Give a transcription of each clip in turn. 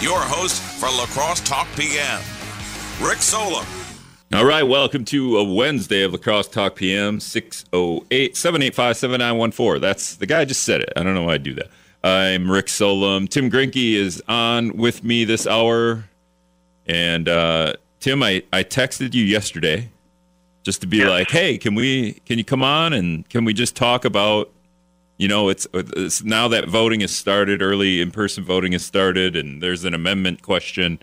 your host for La Crosse Talk PM, Rick Solem. All right, welcome to a Wednesday of La Crosse Talk PM, 608 785 7914. That's the guy just said it. I don't know why I do that. I'm Rick Solem. Tim Gruenke is on with me this hour. And uh, Tim, I, I texted you yesterday just to be like, hey, can we can you come on and can we just talk about you know, it's, it's now that voting has started, early in person voting has started, and there's an amendment question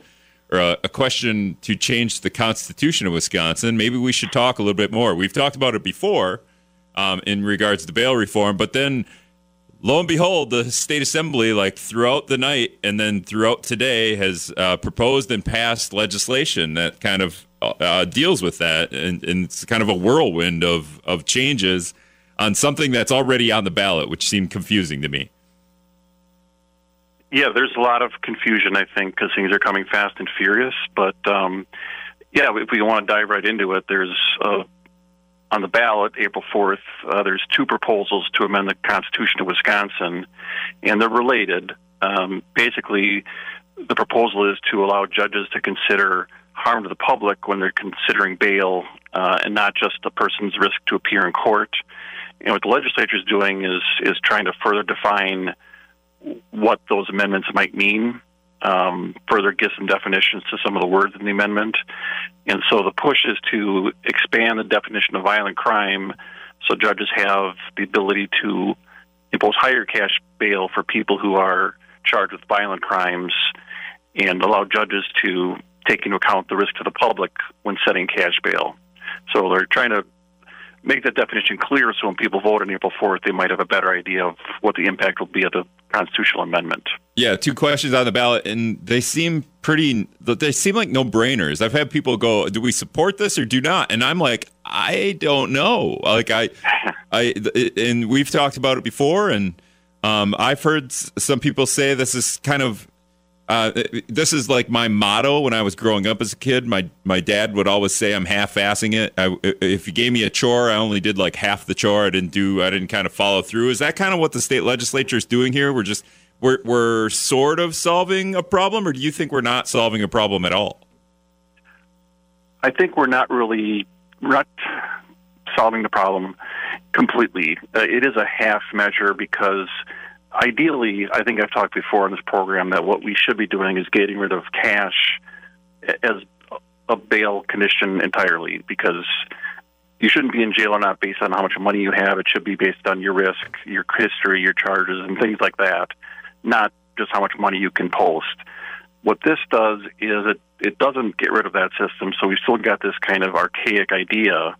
or a, a, question to change the Constitution of Wisconsin. Maybe we should talk a little bit more. We've talked about it before um, in regards to bail reform, but then lo and behold, the state assembly, like throughout the night and then throughout today, has uh, proposed and passed legislation that kind of uh, deals with that, and, and, it's kind of a whirlwind of of changes on something that's already on the ballot, which seemed confusing to me. Yeah, there's a lot of confusion, I think, because things are coming fast and furious. But um, yeah, if we want to dive right into it, there's uh, on the ballot April 4th. Uh, there's two proposals to amend the Constitution of Wisconsin, and they're related. Um, basically, the proposal is to allow judges to consider harm to the public when they're considering bail, uh, and not just the person's risk to appear in court know, what the legislature is doing is is trying to further define what those amendments might mean, um, further give some definitions to some of the words in the amendment, and so the push is to expand the definition of violent crime, so judges have the ability to impose higher cash bail for people who are charged with violent crimes, and allow judges to take into account the risk to the public when setting cash bail. So they're trying to make that definition clear so when people vote on April 4th, they might have a better idea of what the impact will be of the constitutional amendment. Yeah, two questions on the ballot, and they seem pretty, they seem like no brainers. I've had people go, do we support this or do not? And I'm like, I don't know. Like, I, I, and we've talked about it before, and um, I've heard some people say this is kind of uh, this is like my motto when I was growing up as a kid. My my dad would always say I'm half-assing it. I, if you gave me a chore, I only did like half the chore. I didn't do. I didn't kind of follow through. Is that kind of what the state legislature is doing here? We're just we're we're sort of solving a problem, or do you think we're not solving a problem at all? I think we're not really not solving the problem completely. Uh, it is a half measure because ideally, I think I've talked before in this program that what we should be doing is getting rid of cash as a bail condition entirely because you shouldn't be in jail or not based on how much money you have. It should be based on your risk, your history, your charges, and things like that, not just how much money you can post. What this does is it, it doesn't get rid of that system, so we've still got this kind of archaic idea.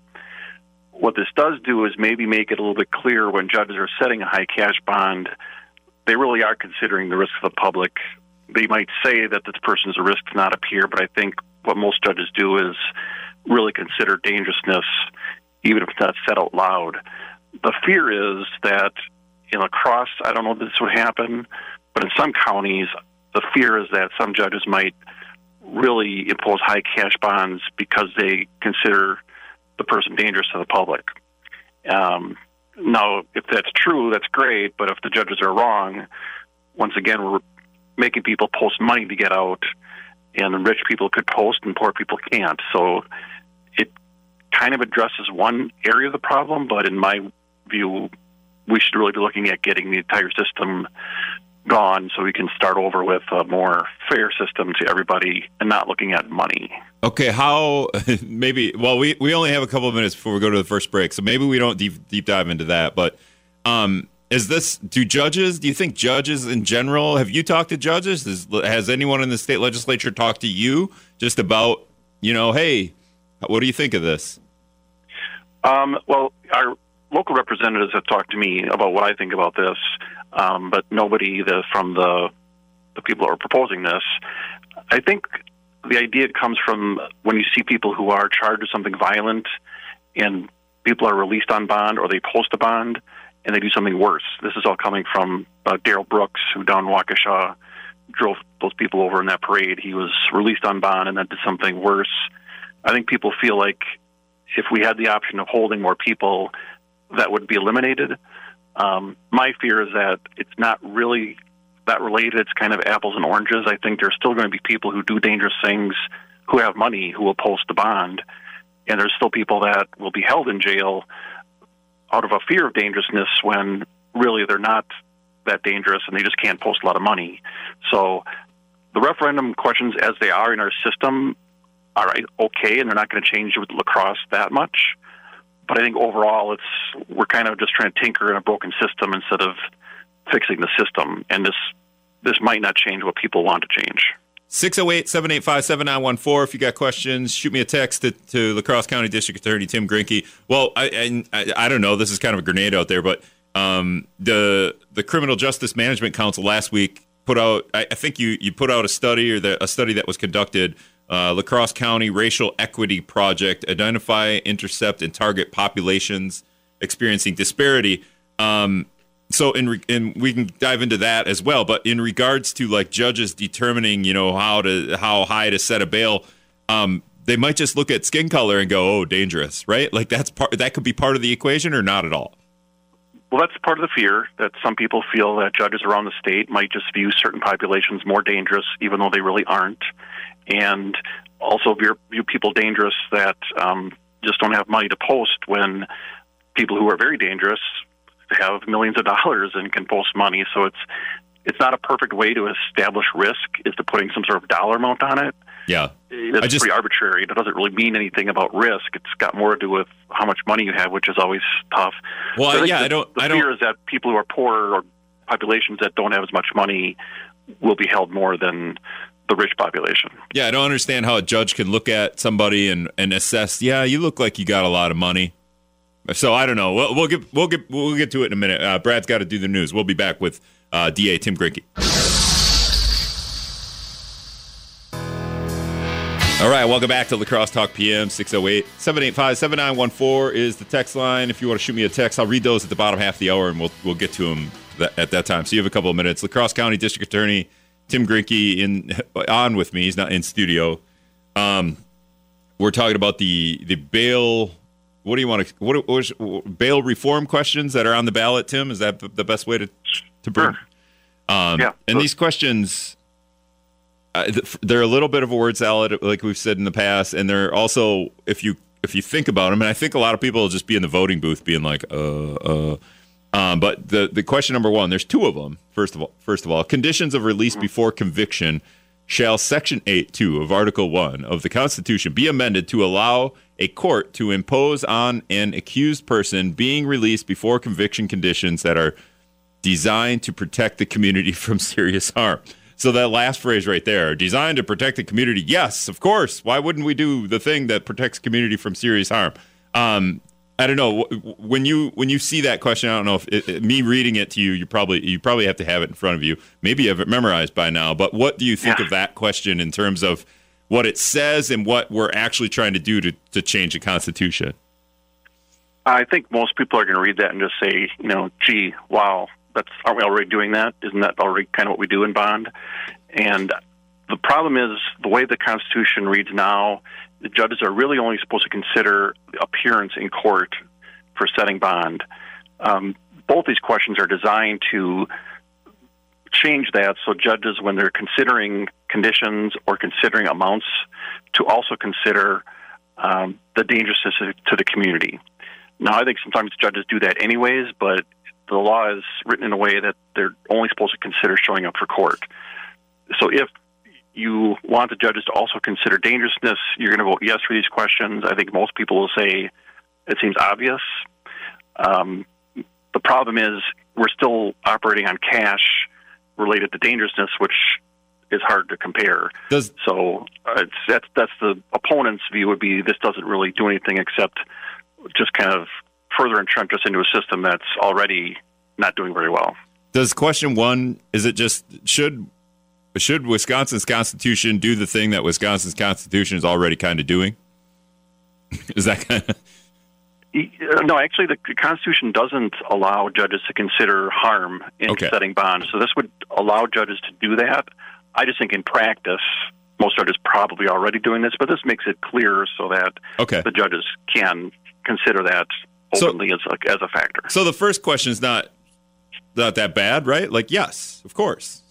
What this does do is maybe make it a little bit clearer when judges are setting a high cash bond they really are considering the risk of the public. They might say that this person is a risk to not appear, but I think what most judges do is really consider dangerousness, even if it's not said out loud. The fear is that in La Crosse, I don't know if this would happen, but in some counties, the fear is that some judges might really impose high cash bonds because they consider the person dangerous to the public. Um, now, if that's true, that's great. But if the judges are wrong, once again, we're making people post money to get out, and rich people could post and poor people can't. So it kind of addresses one area of the problem, but in my view, we should really be looking at getting the entire system gone so we can start over with a more fair system to everybody and not looking at money. Okay, how maybe well we, we only have a couple of minutes before we go to the first break, so maybe we don't deep deep dive into that, but um is this do judges do you think judges in general have you talked to judges is, has anyone in the state legislature talked to you just about you know hey what do you think of this um, well our local representatives have talked to me about what i think about this um, but nobody the, from the the people who are proposing this. I think the idea comes from when you see people who are charged with something violent, and people are released on bond or they post a bond and they do something worse. This is all coming from uh, Darrell Brooks, who down Waukesha drove those people over in that parade. He was released on bond and then did something worse. I think people feel like if we had the option of holding more people, that would be eliminated. Um, my fear is that it's not really that related. It's kind of apples and oranges. I think there's still going to be people who do dangerous things who have money who will post a bond, and there's still people that will be held in jail out of a fear of dangerousness when really they're not that dangerous and they just can't post a lot of money. So the referendum questions as they are in our system are okay, and they're not going to change with La Crosse that much. But I think overall, it's we're kind of just trying to tinker in a broken system instead of fixing the system, and this this might not change what people want to change. 608 785 7914. If you got questions, shoot me a text to, to La Crosse County District Attorney Tim Gruenke. Well, I, I, I don't know. This is kind of a grenade out there, but um, the the Criminal Justice Management Council last week put out, I, I think you, you put out a study or the, a study that was conducted, uh, La Crosse County Racial Equity Project, identify, intercept, and target populations experiencing disparity. Um, so in re- and we can dive into that as well but in regards to like judges determining you know how to how high to set a bail um they might just look at skin color and go oh dangerous right? Like that's part that could be part of the equation or not at all? Well that's part of the fear that some people feel that judges around the state might just view certain populations more dangerous even though they really aren't. And also view, view people dangerous that um, just don't have money to post when people who are very dangerous have millions of dollars and can post money. So it's it's not a perfect way to establish risk is to putting some sort of dollar amount on it. Yeah, it's just, pretty arbitrary. It doesn't really mean anything about risk. It's got more to do with how much money you have, which is always tough. Well, so I yeah, the, I don't. The I fear don't, is that people who are poor or populations that don't have as much money will be held more than the rich population. Yeah, I don't understand how a judge can look at somebody and, and assess. Yeah, you look like you got a lot of money. So I don't know. We'll, we'll get we'll get we'll get to it in a minute. Uh, Brad's got to do the news. We'll be back with uh, DA Tim Gruenke. All right, welcome back to La Crosse Talk PM 608 785 7914 is the text line. If you want to shoot me a text, I'll read those at the bottom half of the hour and we'll we'll get to them that, at that time. So you have a couple of minutes. La Crosse County District Attorney Tim Gruenke in on with me. He's not in studio. Um, we're talking about the the bail what do you want to what, what bail reform questions that are on the ballot tim is that the best way to to bring sure. um, yeah. and these questions uh, they're a little bit of a word salad like we've said in the past and they're also if you if you think about them and i think a lot of people will just be in the voting booth being like uh uh um, but the the question number one there's two of them first of all first of all conditions of release mm-hmm. before conviction shall section 8 2 of article 1 of the constitution be amended to allow a court to impose on an accused person being released before conviction conditions that are designed to protect the community from serious harm. So that last phrase right there, designed to protect the community. Yes, of course. Why wouldn't we do the thing that protects community from serious harm? Um, I don't know when you when you see that question. I don't know if it, it, me reading it to you, you probably you probably have to have it in front of you. Maybe you have it memorized by now. But what do you think yeah. of that question in terms of what it says and what we're actually trying to do to, to change the Constitution? I think most people are going to read that and just say, you know, gee, wow, that's aren't we already doing that? Isn't that already kind of what we do in bond? And the problem is the way the Constitution reads now, the judges are really only supposed to consider appearance in court for setting bond. Um, both these questions are designed to change that so judges, when they're considering conditions or considering amounts, to also consider um, the dangerousness to the community. Now, I think sometimes judges do that anyways, but the law is written in a way that they're only supposed to consider showing up for court. So if you want the judges to also consider dangerousness, you're going to vote yes for these questions. I think most people will say it seems obvious. Um, the problem is we're still operating on cash related to dangerousness, which is hard to compare. Does, so uh, it's, that's that's the opponent's view would be this doesn't really do anything except just kind of further entrench us into a system that's already not doing very well. Does question one is it just should should Wisconsin's constitution do the thing that Wisconsin's constitution is already kind of doing? is that kind of no, actually, the Constitution doesn't allow judges to consider harm in okay. setting bonds. So this would allow judges to do that. I just think in practice, most judges probably already doing this, but this makes it clear so that okay. the judges can consider that openly so, as a, as a factor. So the first question is not not that bad, right? Like, yes, of course.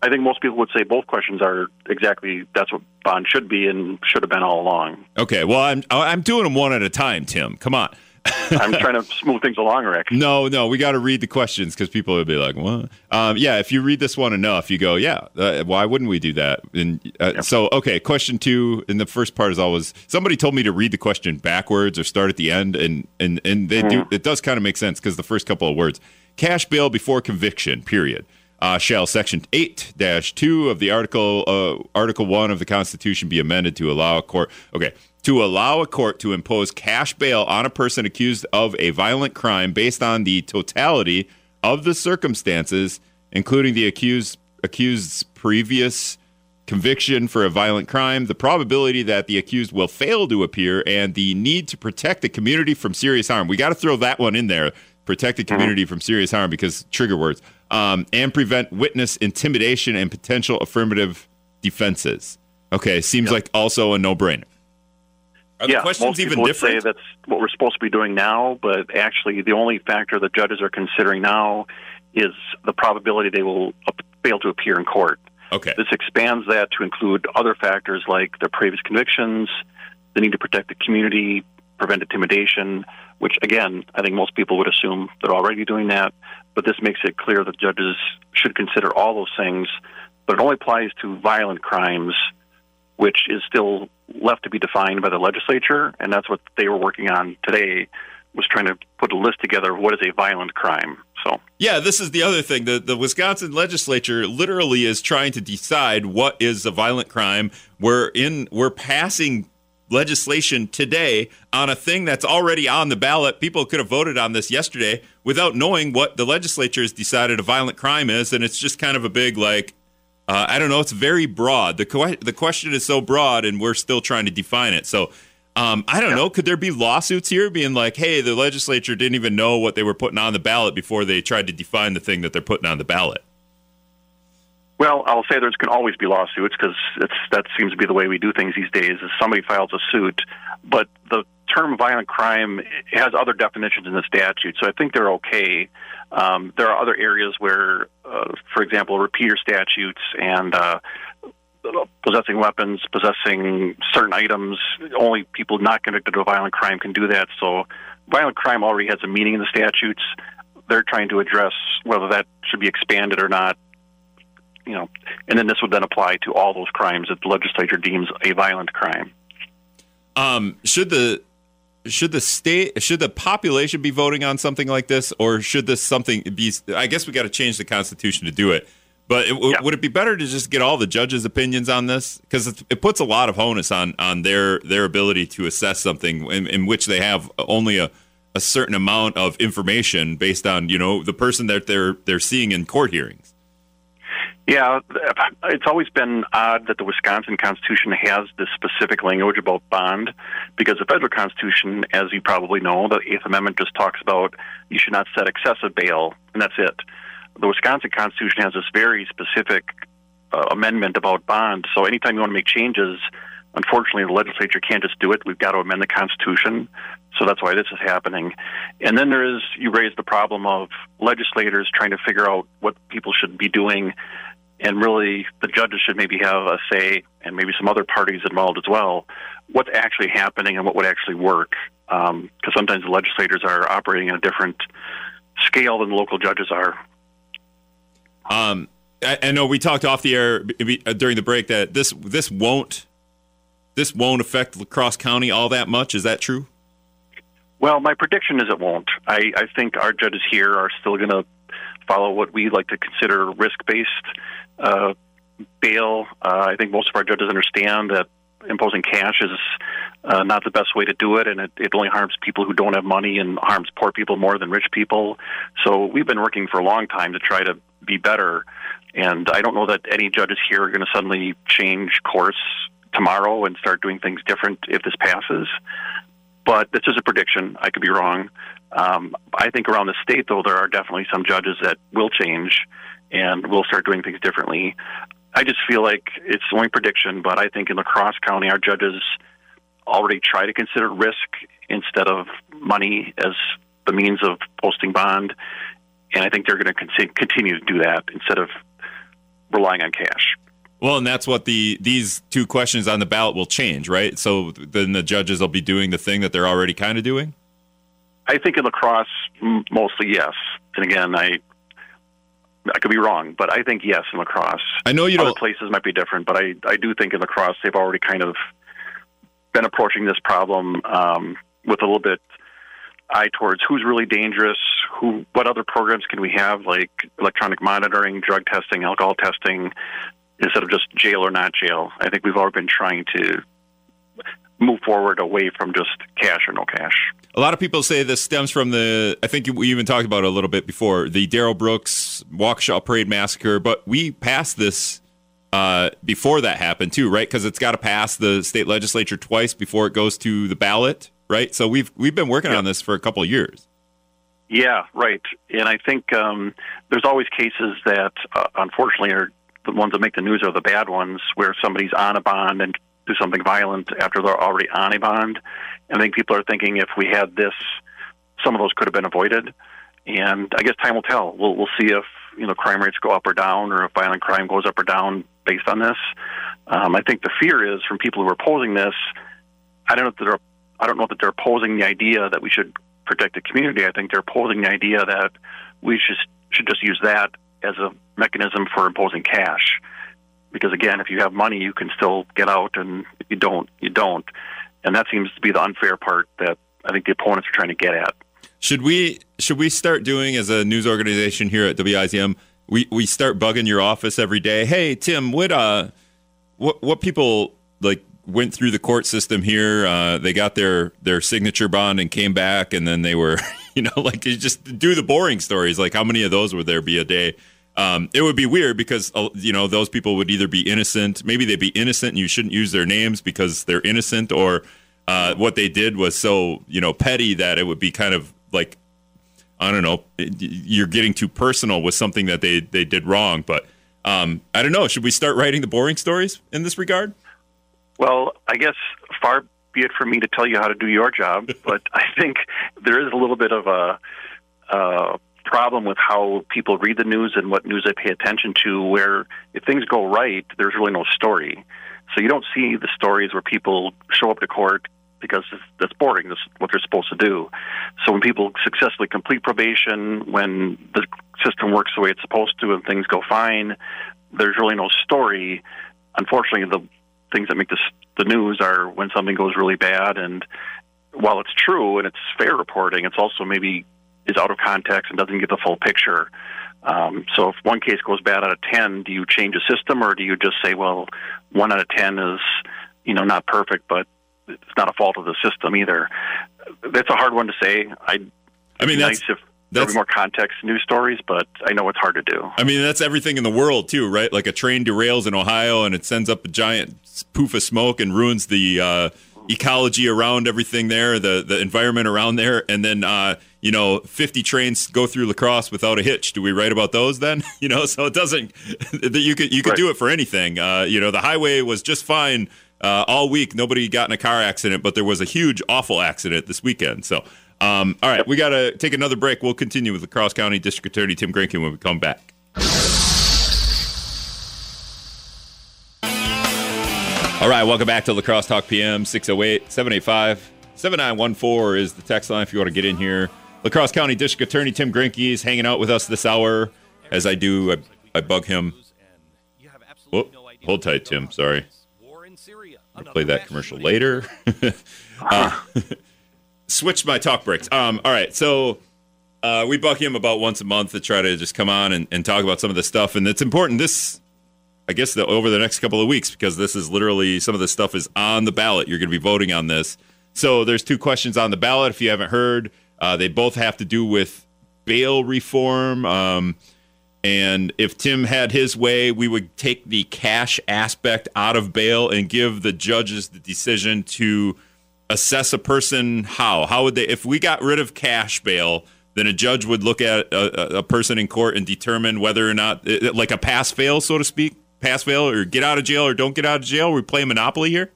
I think most people would say both questions are exactly that's what bond should be and should have been all along. Okay, well, I'm I'm doing them one at a time, Tim. Come on. I'm trying to smooth things along, Rick. No, no, we got to read the questions because people would be like, "What?" Um, yeah, if you read this one enough, you go, "Yeah, uh, why wouldn't we do that?" And uh, yep. so, okay, question two. And the first part is always somebody told me to read the question backwards or start at the end, and and and they mm. do. It does kind of make sense because the first couple of words, cash bail before conviction. Period uh, shall Section 8 2 of the Article uh, Article 1 of the Constitution be amended to allow a court. Okay. To allow a court to impose cash bail on a person accused of a violent crime based on the totality of the circumstances, including the accused accused's previous conviction for a violent crime, the probability that the accused will fail to appear, and the need to protect the community from serious harm. We got to throw that one in there. Protect the community mm-hmm. from serious harm because trigger words um, and prevent witness intimidation and potential affirmative defenses. Okay, seems yep. like also a no-brainer. Are yeah, questions most even different? Would say that's what we're supposed to be doing now, but actually, the only factor that judges are considering now is the probability they will fail to appear in court. Okay. This expands that to include other factors like their previous convictions, the need to protect the community, prevent intimidation, which again, I think most people would assume they're already doing that, but this makes it clear that judges should consider all those things, but it only applies to violent crimes, which is still left to be defined by the legislature, and that's what they were working on today was trying to put a list together of what is a violent crime. So yeah, this is the other thing. The the Wisconsin legislature literally is trying to decide what is a violent crime. We're in we're passing legislation today on a thing that's already on the ballot. People could have voted on this yesterday without knowing what the legislature has decided a violent crime is, and it's just kind of a big like. Uh, I don't know. It's very broad. the The question is so broad, and we're still trying to define it. So, um, I don't know. Could there be lawsuits here, being like, "Hey, the legislature didn't even know what they were putting on the ballot before they tried to define the thing that they're putting on the ballot"? Well, I'll say there can always be lawsuits because that seems to be the way we do things these days. Is somebody files a suit, but the term violent crime has other definitions in the statute, so I think they're okay. Um, there are other areas where, uh, for example, repeater statutes and uh, possessing weapons, possessing certain items, only people not convicted of a violent crime can do that. So, violent crime already has a meaning in the statutes. They're trying to address whether that should be expanded or not you know, and then this would then apply to all those crimes that the legislature deems a violent crime. Um, should the should the state should the population be voting on something like this, or should this something be? I guess we got to change the constitution to do it. But it, yeah. would it be better to just get all the judges' opinions on this because it, puts a lot of onus on on their their ability to assess something in, in which they have only a, a certain amount of information based on you know the person that they're they're seeing in court hearings. Yeah, it's always been odd that the Wisconsin Constitution has this specific language about bond, because the federal Constitution, as you probably know, the Eighth Amendment just talks about you should not set excessive bail, and that's it. The Wisconsin Constitution has this very specific uh, amendment about bond. So anytime you want to make changes, unfortunately, the legislature can't just do it. We've got to amend the Constitution. So that's why this is happening. And then there is, you raise the problem of legislators trying to figure out what people should be doing and really the judges should maybe have a say, and maybe some other parties involved as well, what's actually happening and what would actually work. Because um, sometimes the legislators are operating at a different scale than the local judges are. Um, I, I know we talked off the air uh, during the break that this this won't this won't affect La Crosse County all that much. Is that true? Well, my prediction is it won't. I, I think our judges here are still going to follow what we like to consider risk based uh, bail. Uh, I think most of our judges understand that imposing cash is uh, not the best way to do it, and it, it only harms people who don't have money and harms poor people more than rich people. So we've been working for a long time to try to be better. And I don't know that any judges here are going to suddenly change course tomorrow and start doing things different if this passes. But this is a prediction. I could be wrong. Um, I think around the state, though, there are definitely some judges that will change and we'll start doing things differently. I just feel like it's only prediction, but I think in La Crosse County, our judges already try to consider risk instead of money as the means of posting bond, and I think they're going to continue to do that instead of relying on cash. Well, and that's what the these two questions on the ballot will change, right? So then the judges will be doing the thing that they're already kind of doing. I think in La Crosse, mostly yes. And again, I I could be wrong, but I think yes in La Crosse. I know you Other don't. places might be different, but I I do think in La Crosse they've already kind of been approaching this problem um, with a little bit eye towards who's really dangerous, who, what other programs can we have, like electronic monitoring, drug testing, alcohol testing, instead of just jail or not jail. I think we've already been trying to move forward away from just cash or no cash. A lot of people say this stems from the. I think we even talked about it a little bit before the Darrell Brooks Waukesha Parade massacre, but we passed this uh, before that happened too, right? Because it's got to pass the state legislature twice before it goes to the ballot, right? So we've we've been working on this for a couple of years. Yeah, right. And I think um, there's always cases that, uh, unfortunately, are the ones that make the news are the bad ones, where somebody's on a bond and do something violent after they're already on a bond. I think people are thinking if we had this, some of those could have been avoided. And I guess time will tell. We'll we'll see if you know crime rates go up or down, or if violent crime goes up or down based on this. Um, I think the fear is from people who are opposing this. I don't know if they're I don't know that they're opposing the idea that we should protect the community. I think they're opposing the idea that we should should just use that as a mechanism for imposing cash. Because again, if you have money, you can still get out, and if you don't, you don't. And that seems to be the unfair part that I think the opponents are trying to get at. Should we should we start doing as a news organization here at WIZM? We we start bugging your office every day. Hey Tim, what uh what what people like went through the court system here? Uh, they got their their signature bond and came back, and then they were you know like just do the boring stories. Like how many of those would there be a day? Um, it would be weird because uh, you know those people would either be innocent, maybe they'd be innocent, and you shouldn't use their names because they're innocent, or uh, what they did was so you know petty that it would be kind of like I don't know, you're getting too personal with something that they they did wrong. But um, I don't know. Should we start writing the boring stories in this regard? Well, I guess far be it from me to tell you how to do your job, but I think there is a little bit of a, a problem with how people read the news and what news they pay attention to. Where if things go right, there's really no story. So you don't see the stories where people show up to court because that's boring. That's what they're supposed to do. So when people successfully complete probation, when the system works the way it's supposed to, and things go fine, there's really no story. Unfortunately, the things that make this, the news are when something goes really bad. And while it's true and it's fair reporting, it's also maybe is out of context and doesn't get the full picture. Um, so if one case goes bad out of ten, do you change the system or do you just say, well, one out of ten is you know not perfect, but it's not a fault of the system either. That's a hard one to say. I. I mean, nice if be more context news stories, but I know it's hard to do. I mean, that's everything in the world too, right? Like a train derails in Ohio and it sends up a giant poof of smoke and ruins the uh, ecology around everything there, the the environment around there, and then uh, you know, 50 trains go through La Crosse without a hitch. Do we write about those then? you know, so it doesn't. You could you could right. do it for anything. Uh, you know, the highway was just fine uh, all week. Nobody got in a car accident, but there was a huge, awful accident this weekend. So, um, all right, we got to take another break. We'll continue with La Crosse County District Attorney Tim Gruenke when we come back. All right, welcome back to La Crosse Talk PM 608 785 7914 is the text line if you want to get in here. La Crosse County District Attorney Tim Gruenke is hanging out with us this hour. As I do, I, I bug him. Whoop, hold tight, Tim. Sorry. I'll play that commercial later. uh, switch my talk breaks. Um, all right, so uh, we bug him about once a month to try to just come on and, and talk about some of this stuff, and it's important. This, I guess, the, over the next couple of weeks because this is literally some of this stuff is on the ballot. You're going to be voting on this. So there's two questions on the ballot. If you haven't heard, uh, they both have to do with bail reform. Um, and if Tim had his way, we would take the cash aspect out of bail and give the judges the decision to assess a person how? How would they, if we got rid of cash bail, then a judge would look at a, a person in court and determine whether or not, like a pass fail, so to speak, pass fail, or get out of jail or don't get out of jail. We play Monopoly here?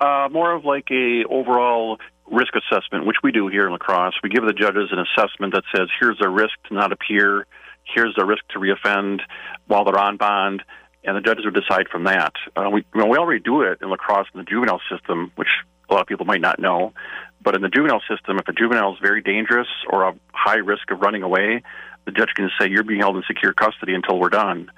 Uh, more of like a overall risk assessment, which we do here in La Crosse. We give the judges an assessment that says, here's a risk to not appear Here's the risk to reoffend while they're on bond, and the judges would decide from that. Uh, we we already do it in La Crosse in the juvenile system, which a lot of people might not know. But in the juvenile system, if a juvenile is very dangerous or a high risk of running away, the judge can say you're being held in secure custody until we're done,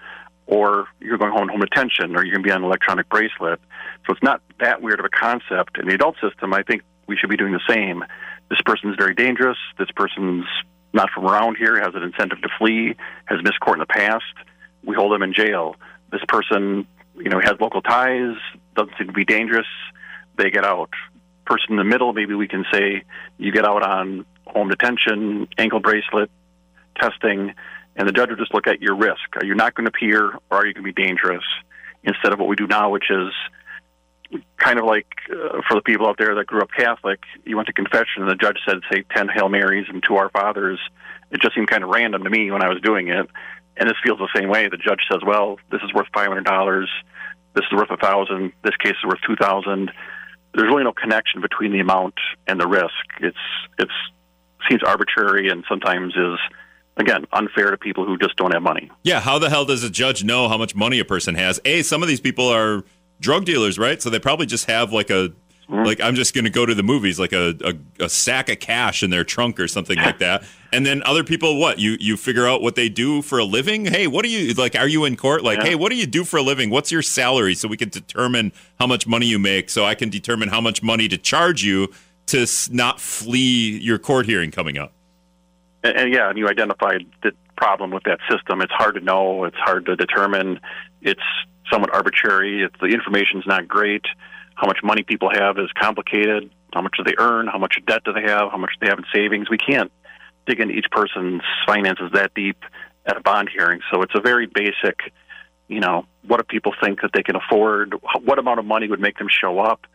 or you're going home home detention, or you're going to be on an electronic bracelet. So it's not that weird of a concept. In the adult system, I think we should be doing the same. This person's very dangerous. This person's not from around here, has an incentive to flee, has missed court in the past. We hold them in jail. This person, you know, has local ties, doesn't seem to be dangerous. They get out. Person in the middle, maybe we can say you get out on home detention, ankle bracelet, testing, and the judge will just look at your risk. Are you not going to appear, or are you going to be dangerous? Instead of what we do now, which is kind of like uh, for the people out there that grew up Catholic, you went to confession and the judge said, say, 10 Hail Marys and two Our Fathers. It just seemed kind of random to me when I was doing it. And this feels the same way. The judge says, well, this is worth $500. This is worth a thousand. This case is worth 2000 There's really no connection between the amount and the risk. It's, it's, seems arbitrary and sometimes is again unfair to people who just don't have money. Yeah, how the hell does a judge know how much money a person has? A, some of these people are drug dealers, right? So they probably just have like a mm-hmm. like I'm just going to go to the movies, like a, a, a sack of cash in their trunk or something like that. And then other people, what you you figure out what they do for a living. Hey, what do you like? Are you in court? Like, yeah. hey, what do you do for a living? What's your salary? So we can determine how much money you make. So I can determine how much money to charge you to not flee your court hearing coming up. And, and yeah, and you identified the problem with that system. It's hard to know. It's hard to determine. It's somewhat arbitrary. If the information is not great, how much money people have is complicated. How much do they earn? How much debt do they have? How much do they have in savings? We can't dig into each person's finances that deep at a bond hearing. So it's a very basic, you know, what do people think that they can afford? What amount of money would make them show up?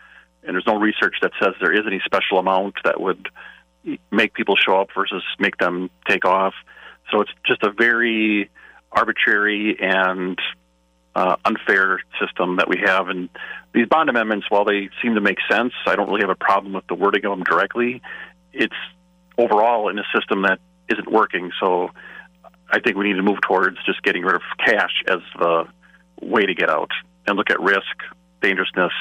And there's no research that says there is any special amount that would make people show up versus make them take off. So it's just a very arbitrary and uh, unfair system that we have. And these bond amendments, while they seem to make sense, I don't really have a problem with the wording of them directly. It's overall in a system that isn't working. So I think we need to move towards just getting rid of cash as the way to get out and look at risk, dangerousness,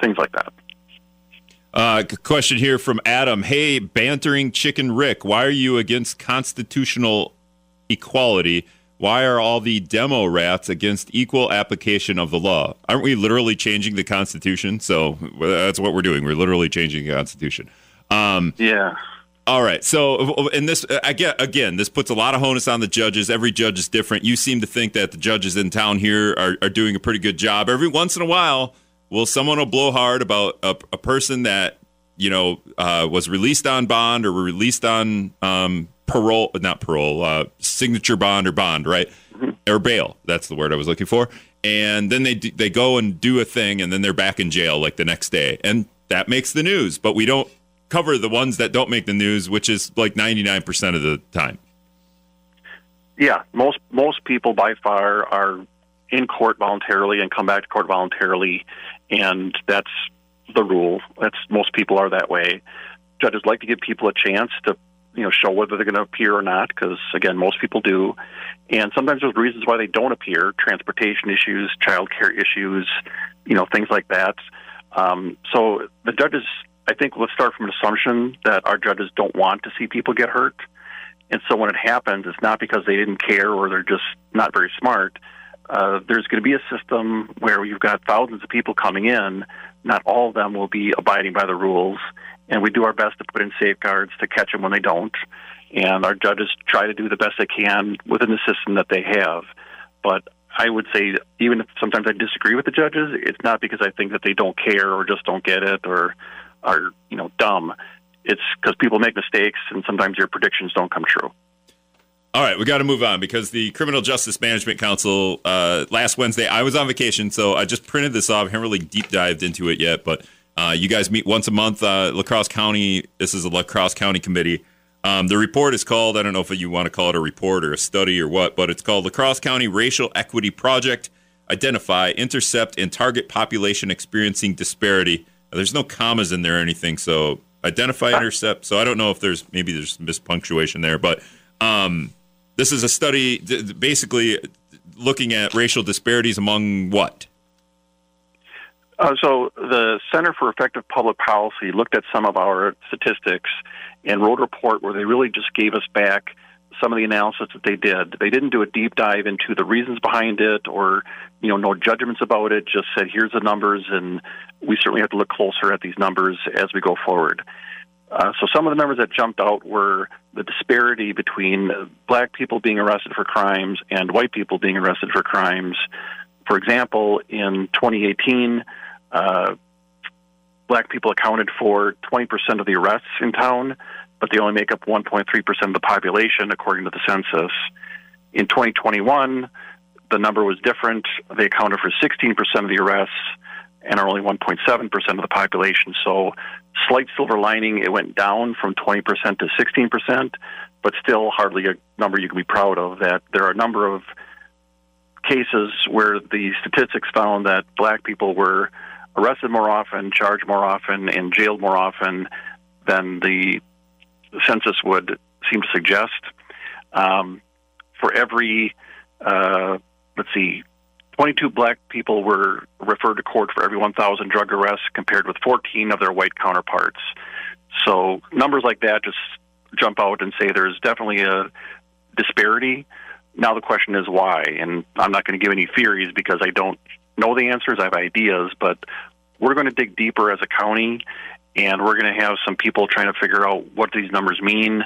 things like that. Uh, question here from Adam. Hey, bantering Chicken Rick, why are you against constitutional equality? Why are all the demo rats against equal application of the law? Aren't we literally changing the Constitution? So that's what we're doing. We're literally changing the Constitution. Um, yeah. All right. So, in this, again, again, this puts a lot of onus on the judges. Every judge is different. You seem to think that the judges in town here are, are doing a pretty good job. Every once in a while, will someone will blow hard about a, a person that you know uh, was released on bond or released on um, parole, not parole, uh, signature bond or bond, right? Mm-hmm. Or bail. That's the word I was looking for. And then they do, they go and do a thing, and then they're back in jail like the next day, and that makes the news. But we don't cover the ones that don't make the news, which is like ninety nine percent of the time. Yeah, most most people by far are in court voluntarily and come back to court voluntarily, and that's the rule. That's most people are that way. Judges like to give people a chance to you know show whether they're going to appear or not because again most people do. And sometimes there's reasons why they don't appear transportation issues child care issues you know things like that. Um, so the judges i think let's start from an assumption that our judges don't want to see people get hurt. And so when it happens it's not because they didn't care or they're just not very smart. Uh, there's going to be a system where you've got thousands of people coming in. Not all of them will be abiding by the rules and we do our best to put in safeguards to catch them when they don't. And our judges try to do the best they can within the system that they have. But I would say, even if sometimes I disagree with the judges, it's not because I think that they don't care or just don't get it or are you know dumb. It's because people make mistakes, and sometimes your predictions don't come true. All right, we got to move on because the Criminal Justice Management Council uh, last Wednesday, I was on vacation, so I just printed this off. I haven't really deep dived into it yet, but uh, you guys meet once a month. Uh, La Crosse County. This is a La Crosse County committee. Um, the report is called. I don't know if you want to call it a report or a study or what, but it's called La Crosse County Racial Equity Project. Identify, intercept, and target population experiencing disparity. There's no commas in there or anything, so identify, intercept. So I don't know if there's maybe there's mispunctuation there, but um, This is a study basically looking at racial disparities among what? Uh, so the Center for Effective Public Policy looked at some of our statistics and wrote a report where they really just gave us back some of the analysis that they did. They didn't do a deep dive into the reasons behind it or, you know, no judgments about it, just said, here's the numbers, and we certainly have to look closer at these numbers as we go forward. Uh, so some of the numbers that jumped out were the disparity between black people being arrested for crimes and white people being arrested for crimes. For example, in 2018, uh, black people accounted for 20% of the arrests in town, but they only make up 1.3% of the population, according to the census. In 2021, the number was different. They accounted for 16% of the arrests and are only 1.7% of the population. So, slight silver lining, it went down from 20% to 16%, but still hardly a number you can be proud of. That there are a number of cases where the statistics found that black people were arrested more often, charged more often, and jailed more often than the census would seem to suggest. Um, for every, uh, let's see, 22 black people were referred to court for every 1,000 drug arrests, compared with 14 of their white counterparts. So numbers like that just jump out and say there's definitely a disparity. Now the question is why, and I'm not going to give any theories because I don't know the answers. I have ideas, but we're going to dig deeper as a county, and we're going to have some people trying to figure out what these numbers mean,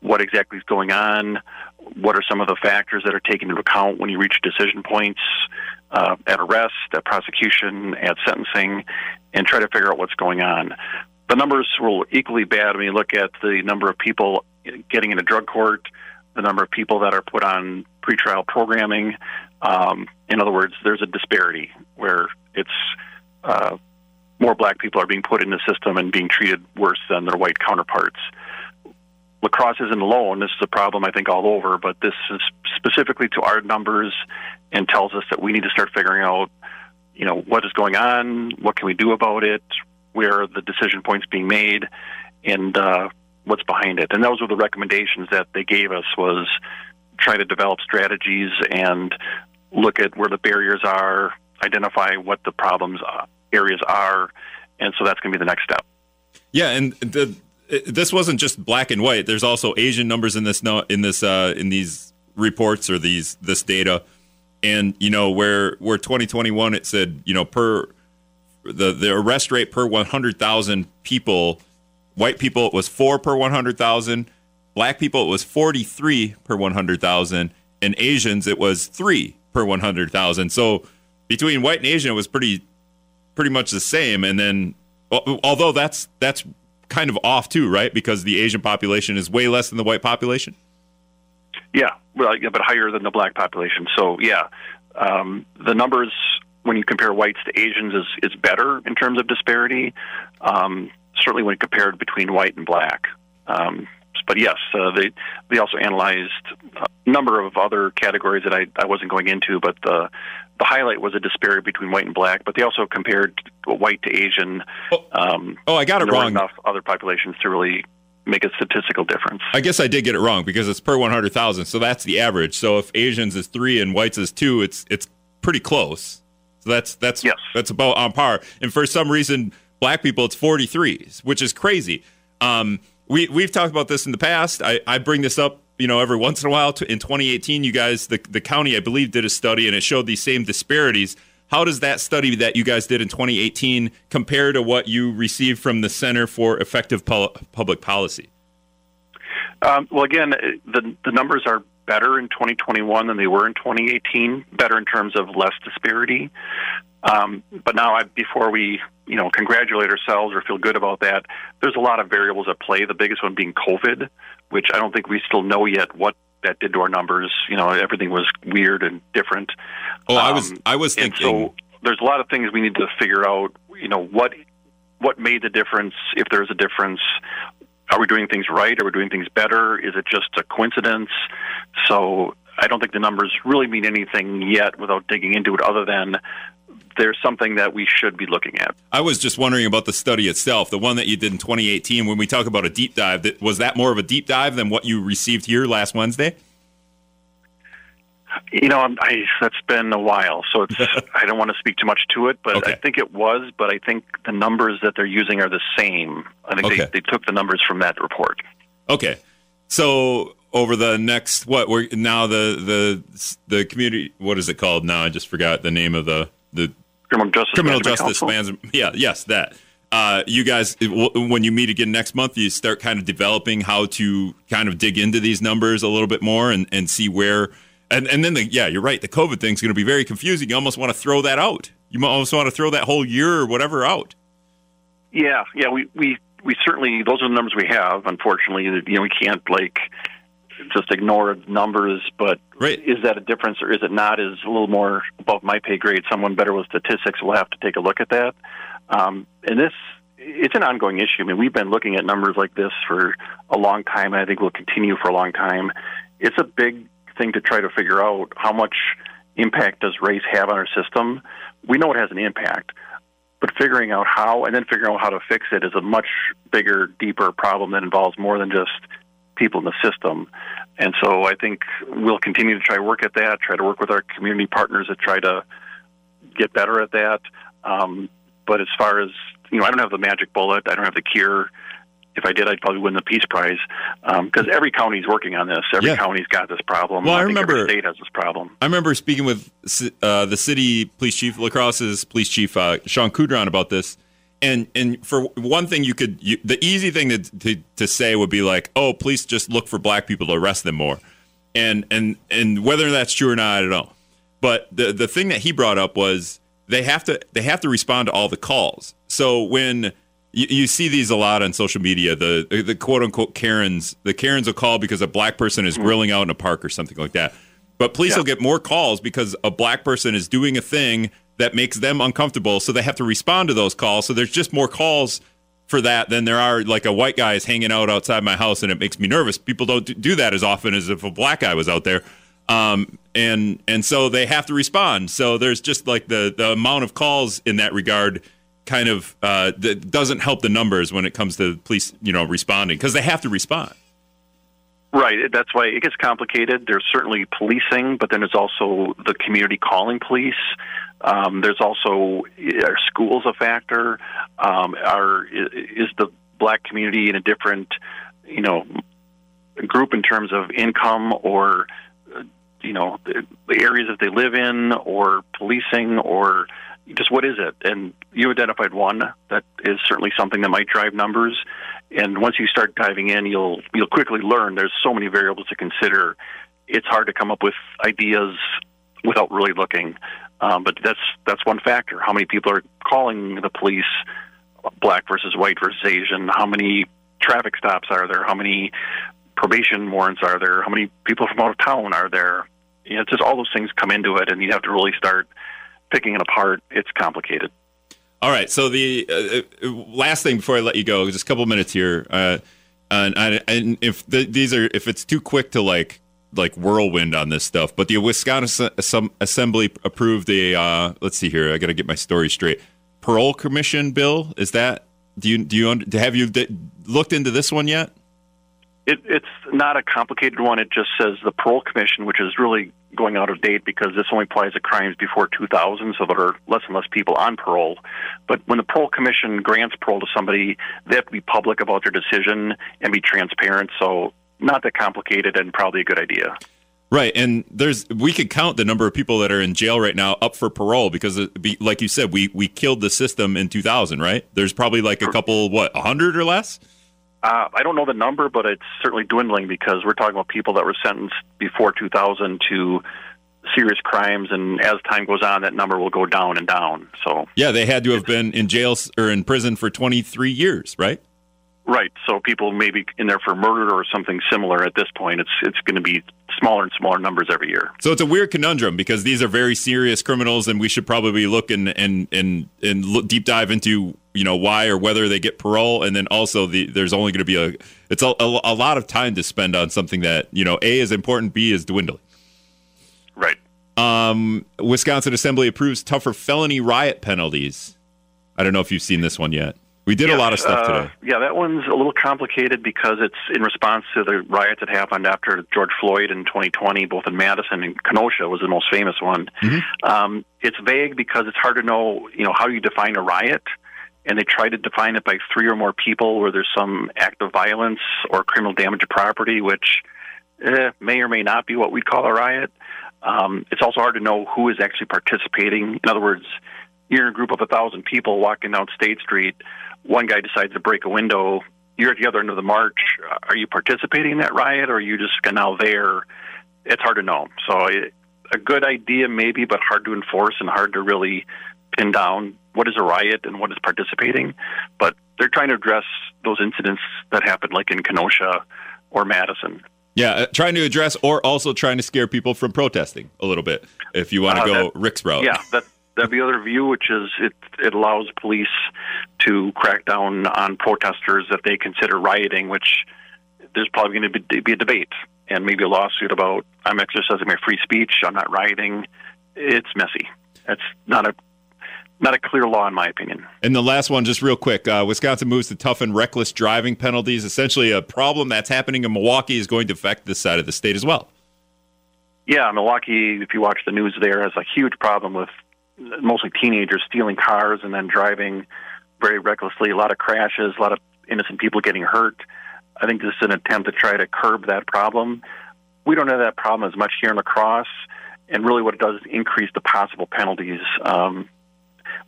what exactly is going on, what are some of the factors that are taken into account when you reach decision points uh, at arrest, at prosecution, at sentencing, and try to figure out what's going on. The numbers were equally bad when you look at the number of people getting into drug court, the number of people that are put on pretrial programming. Um, in other words, there's a disparity where it's uh, more black people are being put in the system and being treated worse than their white counterparts. La Crosse isn't alone. This is a problem, I think, all over, but this is specifically to our numbers and tells us that we need to start figuring out, you know, what is going on, what can we do about it, where are the decision points being made, and uh, what's behind it. And those were the recommendations that they gave us was try to develop strategies and look at where the barriers are, identify what the problems uh, areas are, and so that's going to be the next step. Yeah, and the, this wasn't just black and white. There's also Asian numbers in this in this uh, in these reports or these this data, and you know where where 2021 it said you know per the the arrest rate per 100,000 people, white people it was four per 100,000, black people it was 43 per 100,000, and Asians it was three per 100,000. So between white and Asian, it was pretty pretty much the same. And then, although that's that's kind of off too, right? Because the Asian population is way less than the white population. Yeah, well, yeah, but higher than the black population. So yeah, um, the numbers when you compare whites to Asians is is better in terms of disparity. Um, certainly when compared between white and black. Um, but yes, uh, they they also analyzed a number of other categories that I, I wasn't going into, but the the highlight was a disparity between white and black. But they also compared white to Asian. Oh, um, oh I got it wrong. Enough other populations to really make a statistical difference. I guess I did get it wrong because it's per 100,000, so that's the average. So if Asians is three and whites is two, it's it's pretty close. So that's that's yes. that's about on par. And for some reason, black people it's 43, which is crazy. Um, we we've talked about this in the past. I, I bring this up, you know, every once in a while. In 2018, you guys, the the county, I believe, did a study and it showed these same disparities. How does that study that you guys did in 2018 compare to what you received from the Center for Effective Public Policy? Um, well, again, the the numbers are better in 2021 than they were in 2018. Better in terms of less disparity. Um, but now, I, before we you know congratulate ourselves or feel good about that, there's a lot of variables at play. The biggest one being COVID, which I don't think we still know yet what that did to our numbers. You know, everything was weird and different. Oh, um, I was I was thinking. so there's a lot of things we need to figure out. You know what what made the difference, if there's a difference. Are we doing things right? Are we doing things better? Is it just a coincidence? So I don't think the numbers really mean anything yet without digging into it, other than there's something that we should be looking at. I was just wondering about the study itself, the one that you did in 2018. When we talk about a deep dive, was that more of a deep dive than what you received here last Wednesday? You know, I'm- I, that's been a while, so it's I don't want to speak too much to it, but Okay. I think it was. But I think the numbers that they're using are the same. I think Okay. they, they took the numbers from that report. Okay, so over the next what we're now the the the community what is it called now? I just forgot the name of the the Criminal Justice criminal justice. Yeah, yes, that. Uh, you guys, when you meet again next month, you start kind of developing how to kind of dig into these numbers a little bit more and, and see where. And, and then the yeah, you're right. The COVID thing's going to be very confusing. You almost want to throw that out. You almost want to throw that whole year or whatever out. Yeah, yeah, we we we certainly those are the numbers we have. Unfortunately, you know, we can't like just ignore numbers. But Right. is that a difference or is it not? Is a little more above my pay grade. Someone better with statistics will have to take a look at that. Um, and this, it's an ongoing issue. I mean, we've been looking at numbers like this for a long time, and I think we'll continue for a long time. It's a big thing to try to figure out how much impact does race have on our system. We know it has an impact, but figuring out how and then figuring out how to fix it is a much bigger, deeper problem that involves more than just people in the system. And so I think we'll continue to try to work at that, try to work with our community partners to try to get better at that. Um, but as far as, you know, I don't have the magic bullet, I don't have the cure. If I did, I'd probably win the Peace Prize because every county's working on this. Every Yeah. county's got this problem. Well, I think every remember- state has this problem. I remember speaking with uh, the city police chief, La Crosse's police chief, uh, Shawn Kudron, about this. And and for one thing, you could you, the easy thing to, to to say would be like, oh, police just look for black people to arrest them more, and and and whether that's true or not, I don't know. But the the thing that he brought up was they have to they have to respond to all the calls. So when you, you see these a lot on social media, the the quote unquote Karens, the Karens will call because a black person is grilling out in a park or something like that. But police Yeah. will get more calls because a black person is doing a thing that makes them uncomfortable, so they have to respond to those calls. So there's just more calls for that than there are like a white guy is hanging out outside my house and it makes me nervous. People don't do- that as often as if a black guy was out there. Um, and and so they have to respond. So there's just like the the amount of calls in that regard kind of uh, that doesn't help the numbers when it comes to police, you know, responding because they have to respond. Right. That's why it gets complicated. There's certainly policing, but then there's also the community calling police. Um, there's also are schools a factor? Um, are is the black community in a different, you know, group in terms of income or, uh, you know, the, areas that they live in, or policing, or just what is it? And you identified one that is certainly something that might drive numbers. And once you start diving in, you'll you'll quickly learn there's so many variables to consider. It's hard to come up with ideas without really looking. Um, but that's that's one factor. How many people are calling the police, black versus white versus Asian? How many traffic stops are there? How many probation warrants are there? How many people from out of town are there? You know, it's just all those things come into it, and you have to really start picking it apart. It's complicated. All right. So the uh, uh, last thing before I let you go, just a couple minutes here, uh, and, and if the, these are if it's too quick to like like whirlwind on this stuff, but the Wisconsin Assem- Assembly approved a uh, let's see here, I got to get my story straight. Parole Commission bill is that? Do you do you have you looked into this one yet? It, it's not a complicated one. It just says the parole commission, which is really going out of date because this only applies to crimes before 2000, so there are less and less people on parole. But when the parole commission grants parole to somebody, they have to be public about their decision and be transparent. So not that complicated and probably a good idea. Right, and there's we could count the number of people that are in jail right now up for parole because, be, like you said, we we killed the system in 2000. Right? There's probably like a couple, what, hundred or less. Uh, I don't know the number, but it's certainly dwindling because we're talking about people that were sentenced before 2000 to serious crimes, and as time goes on, that number will go down and down. So, Yeah, they had to have been in jail or in prison for 23 years, right? Right. So people may be in there for murder or something similar. At this point, it's it's going to be smaller and smaller numbers every year. So it's a weird conundrum because these are very serious criminals, and we should probably look and and and and look, deep dive into you know why or whether they get parole, and then also the there's only going to be a it's a, a, a lot of time to spend on something that you know a is important, b is dwindling. Right. Um, Wisconsin Assembly approves tougher felony riot penalties. I don't know if you've seen this one yet. We did a lot of stuff uh, today. Yeah, that one's a little complicated because it's in response to the riots that happened after George Floyd in 2020, both in Madison and Kenosha was the most famous one. Mm-hmm. Um, it's vague because it's hard to know, you know, how you define a riot. And they try to define it by three or more people where there's some act of violence or criminal damage to property, which eh, may or may not be what we'd call a riot. Um, it's also hard to know who is actually participating. In other words, you're in a group of a thousand people walking down State Street. One guy decides to break a window. You're at the other end of the march. Are you participating in that riot, or are you just now there? It's hard to know. So, it, a good idea maybe, but hard to enforce and hard to really pin down what is a riot and what is participating. But they're trying to address those incidents that happened, like in Kenosha or Madison. Yeah, uh, trying to address or also trying to scare people from protesting a little bit. If you want to Uh, go that- Rick's route. Yeah, that the other view, which is it it allows police to crack down on protesters that they consider rioting, which there's probably going to be, be a debate and maybe a lawsuit about I'm exercising my free speech, I'm not rioting. It's messy. That's not a not a clear law, in my opinion. And the last one, just real quick uh, Wisconsin moves to toughen reckless driving penalties. Essentially, a problem that's happening in Milwaukee is going to affect this side of the state as well. Yeah, Milwaukee, if you watch the news there, has a huge problem with mostly teenagers stealing cars and then driving very recklessly. A lot of crashes, a lot of innocent people getting hurt. I think this is an attempt to try to curb that problem. We don't have that problem as much here in La Crosse, and really what it does is increase the possible penalties. Um,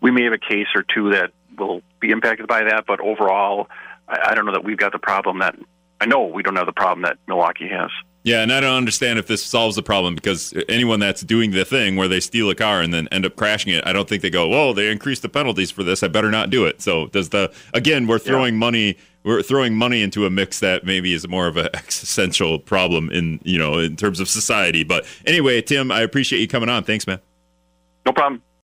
we may have a case or two that will be impacted by that, but overall, I, I don't know that we've got the problem that I know we don't have the problem that Milwaukee has. Yeah, and I don't understand if this solves the problem because anyone that's doing the thing where they steal a car and then end up crashing it, I don't think they go, "Whoa, they increased the penalties for this. I better not do it." So does the again? We're throwing money. We're throwing money into a mix that maybe is more of an existential problem in you know in terms of society. But anyway, Tim, I appreciate you coming on. Thanks, man. No problem.